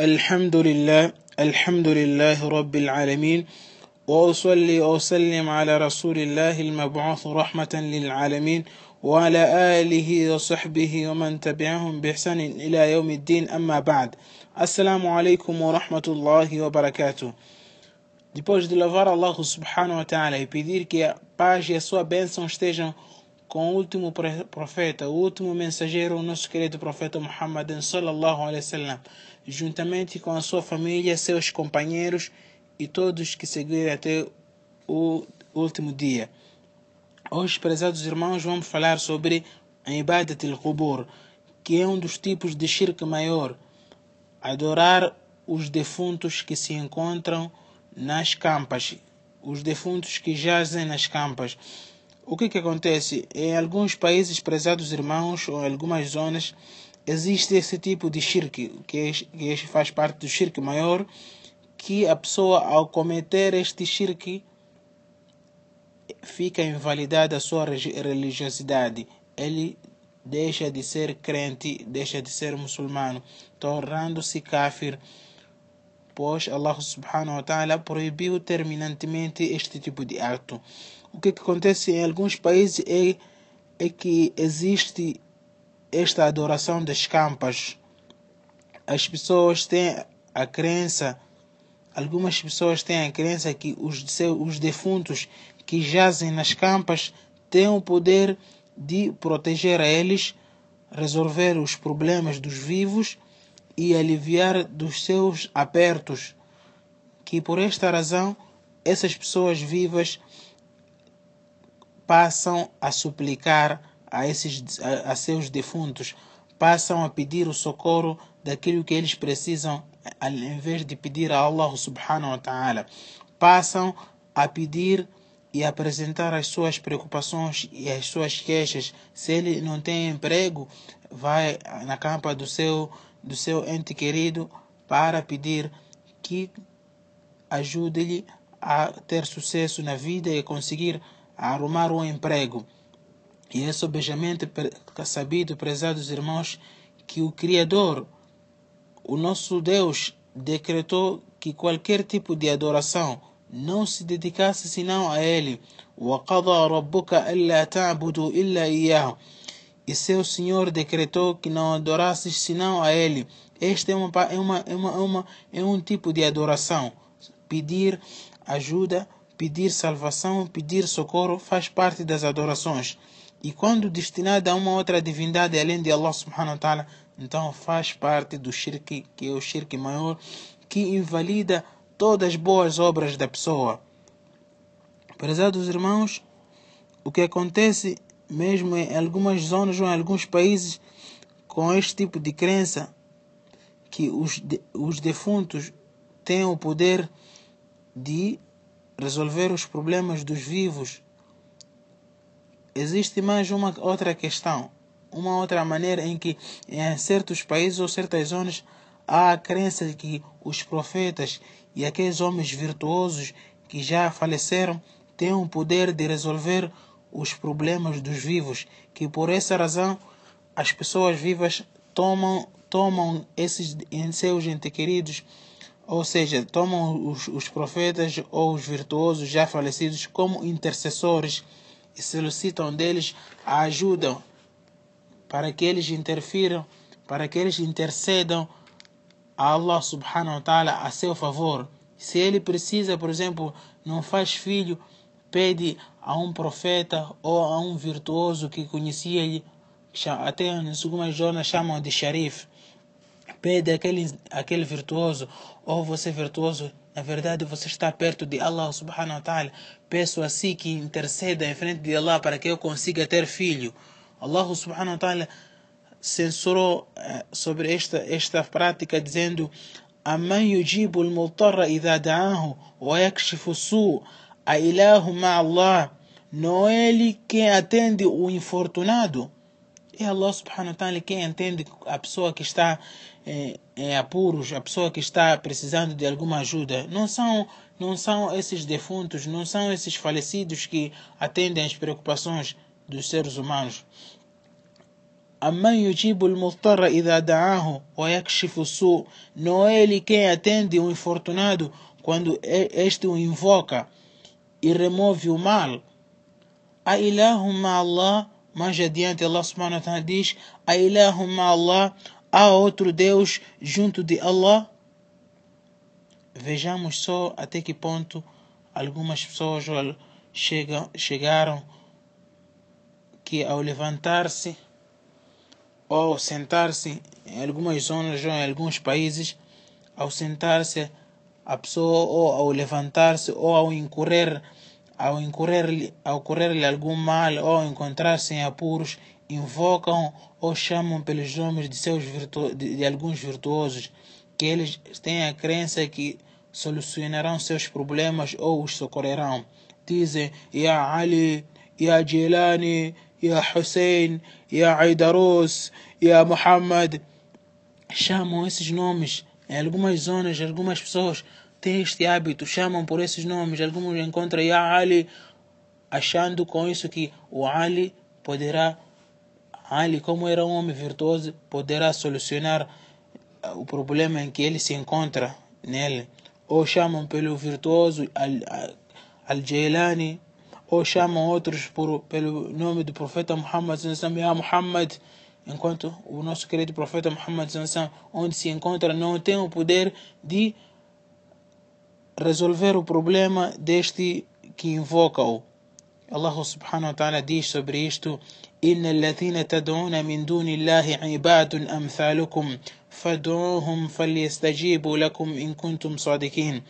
الحمد لله الحمد لله رب العالمين وأصلي وأسلم على رسول الله المبعوث رحمة للعالمين وعلى آله وصحبه ومن تبعهم بإحسان إلى يوم الدين أما بعد. السلام عليكم ورحمة الله وبركاته. Depois de louvar Allah subhanahu wa ta'ala e pedir que a paz e a sua bênção estejam com o último profeta, o último mensageiro, o nosso querido profeta Muhammad sallallahu alaihi wasallam, juntamente com a sua família, seus companheiros e todos que seguirem até o último dia. Hoje, prezados irmãos, vamos falar sobre a Ibadat al-Qubur, que é um dos tipos de shirk maior, adorar os defuntos que se encontram nas campas, os defuntos que jazem nas campas. O que, que acontece? Em alguns países, prezados irmãos, ou em algumas zonas, existe esse tipo de shirk, que, é, que é, faz parte do shirk maior, que a pessoa, ao cometer este shirk, fica invalidada a sua religiosidade. Ele deixa de ser crente, deixa de ser muçulmano, tornando-se kafir pois Allah subhanahu wa ta'ala proibiu terminantemente este tipo de ato. O que, que acontece em alguns países é, é que existe esta adoração das campas. As pessoas têm a crença, algumas pessoas têm a crença que os, os defuntos que jazem nas campas têm o poder de proteger a eles, resolver os problemas dos vivos e aliviar dos seus apertos, que por esta razão essas pessoas vivas passam a suplicar a, esses, a, a seus defuntos, passam a pedir o socorro daquilo que eles precisam, em vez de pedir a Allah subhanahu wa ta'ala. Passam a pedir e apresentar as suas preocupações e as suas queixas. Se ele não tem emprego, vai na campa do seu do seu ente querido para pedir que ajude-lhe a ter sucesso na vida e conseguir arrumar um emprego. E é sobejamente sabido, prezados irmãos, que o Criador, o nosso Deus, decretou que qualquer tipo de adoração não se dedicasse senão a Ele. وَقَضَى رَبُّكَ أَلَّا تَعْبُدُوا إِلَّا إِيَّاهُ e seu Senhor decretou que não adorasses senão a Ele. Este é, uma, é, uma, é, uma, é, uma, é um tipo de adoração. Pedir ajuda, pedir salvação, pedir socorro faz parte das adorações. E quando destinada a uma outra divindade além de Allah subhanahu wa ta'ala, então faz parte do shirk, que é o shirk maior, que invalida todas as boas obras da pessoa. Prezados irmãos, o que acontece mesmo em algumas zonas ou em alguns países com este tipo de crença que os, de, os defuntos têm o poder de resolver os problemas dos vivos. Existe mais uma outra questão, uma outra maneira em que em certos países ou certas zonas há a crença de que os profetas e aqueles homens virtuosos que já faleceram têm o poder de resolver os problemas dos vivos, que por essa razão as pessoas vivas tomam, tomam esses em seus entes queridos, ou seja, tomam os, os profetas ou os virtuosos já falecidos como intercessores e solicitam deles a ajuda para que eles interfiram, para que eles intercedam a Allah subhanahu wa ta'ala a seu favor. Se ele precisa, por exemplo, não faz filho, pede a um profeta ou a um virtuoso que conhecia ele, até nas algumas zonas chamam de Sharif, pede aquele, aquele virtuoso, ou você virtuoso, na verdade você está perto de Allah subhanahu wa ta'ala, peço assim que interceda em frente de Allah para que eu consiga ter filho. Allah subhanahu wa ta'ala censurou eh, sobre esta, esta prática dizendo أمن يجيب المضطر إذا دعاه ويكشف السوء a ilahu Allah, não é ele quem atende o infortunado. É Allah subhanahu wa ta'ala quem atende a pessoa que está em, em apuros, a pessoa que está precisando de alguma ajuda. Não são, não são esses defuntos, não são esses falecidos que atendem as preocupações dos seres humanos. أمن يجيب المضطر إذا دعاه ويكشف السوء não é ele quem atende o infortunado quando este o invoca e remove o mal a ilahum ma Allah mais adiante Allah subhanahu wa ta'ala diz a ilahum ma Allah há outro Deus junto de Allah. Vejamos só até que ponto algumas pessoas chegam, chegaram que ao levantar-se ou sentar-se em algumas zonas ou em alguns países, ao sentar-se a pessoa ou ao levantar-se ou ao incorrer ao incorrer ao ocorrer-lhe algum mal ou encontrar-se em apuros, invocam ou chamam pelos nomes de seus virtu de, de alguns virtuosos, que eles têm a crença que solucionarão seus problemas ou os socorrerão. Dizem, Ya Ali, Ya Jilani, Ya Hussein, Ya Aidarus, Ya Muhammad. Chamam esses nomes. Em algumas zonas, algumas pessoas têm este hábito, chamam por esses nomes. Alguns encontram Ya Ali, achando com isso que o Ali poderá, Ali, como era um homem virtuoso, poderá solucionar o problema em que ele se encontra nele. Ou chamam pelo virtuoso Al-Jailani, ou chamam outros por, pelo nome do profeta Muhammad Ya Muhammad, enquanto o nosso querido profeta Muhammad onde se encontra não tem o poder de resolver o problema deste que invoca-o. Allah subhanahu wa ta'ala diz sobre isto إن الذين تدعون من دون الله عباد أمثالكم فادعوهم فليستجيبوا لكم إن كنتم صادقين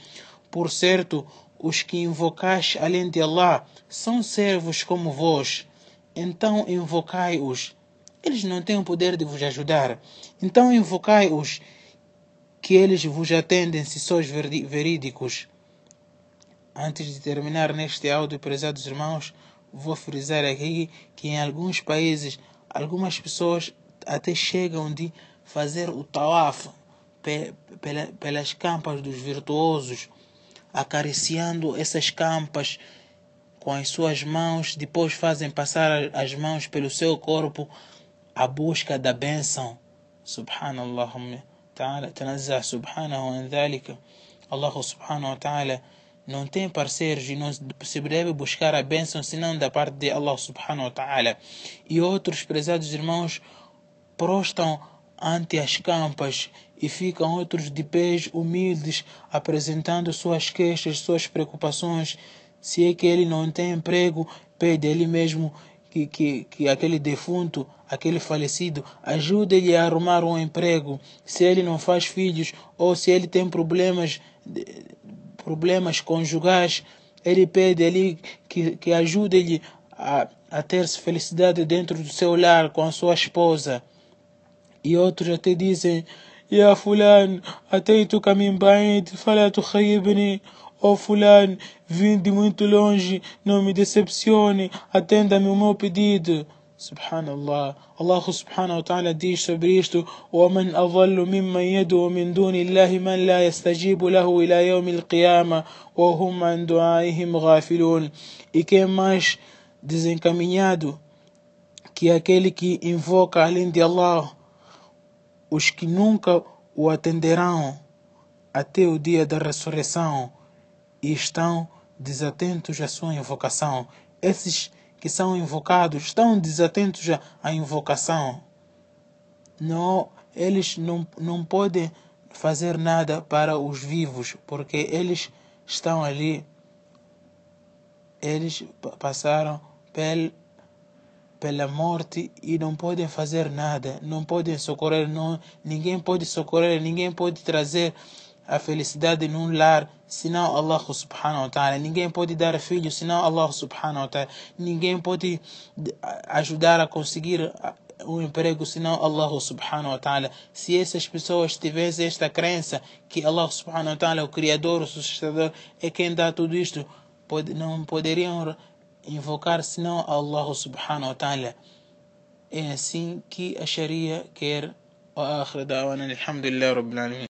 Por certo, os que invocais além de Allah são servos como vós, então invocai-os. Eles não têm o poder de vos ajudar, então invocai-os, que eles vos atendem se sois verídicos. Antes de terminar neste áudio, prezados irmãos, vou frisar aqui que em alguns países, algumas pessoas até chegam de fazer o tawaf pelas campas dos virtuosos acariciando essas campas com as suas mãos, depois fazem passar as mãos pelo seu corpo à busca da bênção. Subhanallah ta'ala, tanazzah subhanahu an. Allah subhanahu wa ta'ala não tem parceiros e não se deve buscar a bênção senão da parte de Allah subhanahu wa ta'ala. E outros prezados irmãos prostam ante as campas e ficam outros de pés humildes, apresentando suas queixas, suas preocupações. Se é que ele não tem emprego, pede ele mesmo que, que, que aquele defunto, aquele falecido, ajude-lhe a arrumar um emprego. Se ele não faz filhos ou se ele tem problemas, problemas conjugais, ele pede ele que, que ajude-lhe a, a ter felicidade dentro do seu lar com a sua esposa. E outros até dizem يا فلان أتيتك من بعيد فلا تخيبني Oh fulano, vim de muito longe, não me decepcione, atenda-me o meu pedido. Subhanallah. Allah subhanahu wa ta'ala diz sobre isto: ومن أضل ممن يدعو من دون الله من لا يستجيب له إلى يوم القيامة وهم عن دعائهم غافلون. E quem mais desencaminhado que aquele que invoca além de Allah os que nunca o atenderão até o dia da ressurreição e estão desatentos à sua invocação. Esses que são invocados estão desatentos à invocação. Não, eles não, não podem fazer nada para os vivos, porque eles estão ali, eles passaram pelo pela morte e não podem fazer nada, não podem socorrer, não, ninguém pode socorrer, ninguém pode trazer a felicidade num lar senão Allah subhanahu wa ta'ala. Ninguém pode dar filho senão Allah subhanahu wa ta'ala. Ninguém pode ajudar a conseguir um emprego senão Allah subhanahu wa ta'ala. Se essas pessoas tivessem esta crença que Allah subhanahu wa ta'ala, o Criador, o sustentador, é quem dá tudo isto, não poderiam invocar senão Allah subhanahu wa ta'ala. É assim que a Sharia quer. وآخر دعوانا الحمد لله رب العالمين